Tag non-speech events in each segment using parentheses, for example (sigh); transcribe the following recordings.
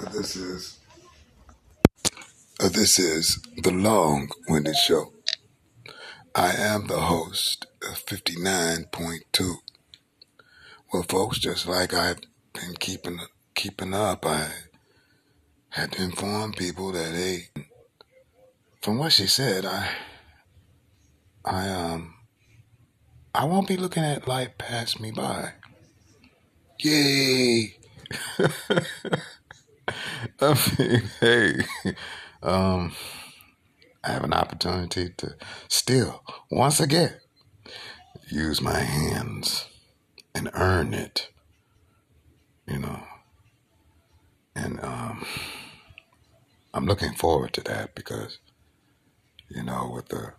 This is uh, this is the long-winded show. I am the host of 59.2. Well, folks, just like I've been keeping keeping up, I had to inform people that hey, from what she said, I I um I won't be looking at life pass me by. Yay! (laughs) (laughs) I mean, hey, um, I have an opportunity to still, once again, use my hands and earn it, you know. And um, I'm looking forward to that because, you know, with the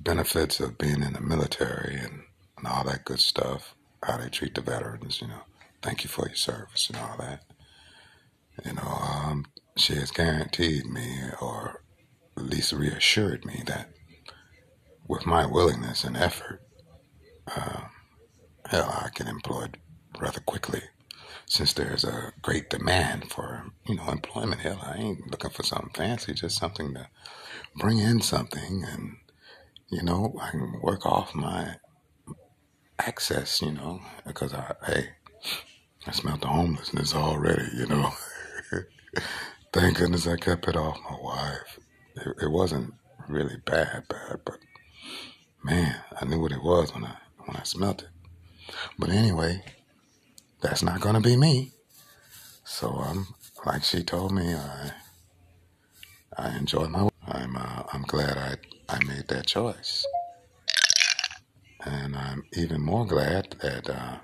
benefits of being in the military and, and all that good stuff, how they treat the veterans, you know, thank you for your service and all that. You know, um, she has guaranteed me, or at least reassured me, that with my willingness and effort, uh, hell, I can employ rather quickly since there's a great demand for, you know, employment. Hell, I ain't looking for something fancy, just something to bring in something and, you know, I can work off my access, you know, because I, hey, I smelled the homelessness already, you know. (laughs) Thank goodness I kept it off my wife. It, it wasn't really bad, bad, but man, I knew what it was when I when I smelt it. But anyway, that's not gonna be me. So I'm like she told me, I I enjoy my. I'm uh, I'm glad I I made that choice, and I'm even more glad that. Uh,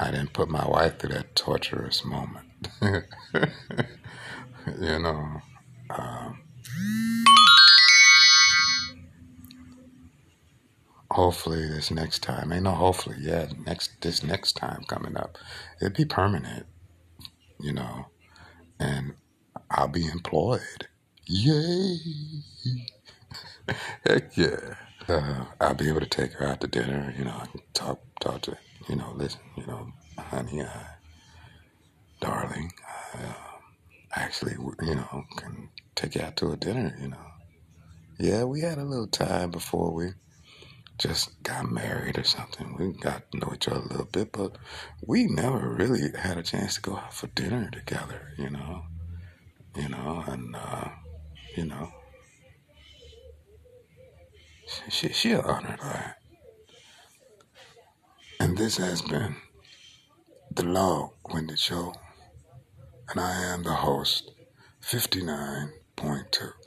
I didn't put my wife through that torturous moment. (laughs) you know, um, hopefully this next time, ain't no hopefully, yeah, next this next time coming up, it'd be permanent, you know, and I'll be employed. Yay! (laughs) Heck yeah. Uh, I'll be able to take her out to dinner, you know, talk, talk to, you know, listen, you know, honey, uh, darling, I uh, actually, you know, can take you out to a dinner, you know. Yeah, we had a little time before we just got married or something. We got to know each other a little bit, but we never really had a chance to go out for dinner together, you know. You know, and, uh, you know, she, she'll honor that. And this has been the Long Winded Show, and I am the host, 59.2.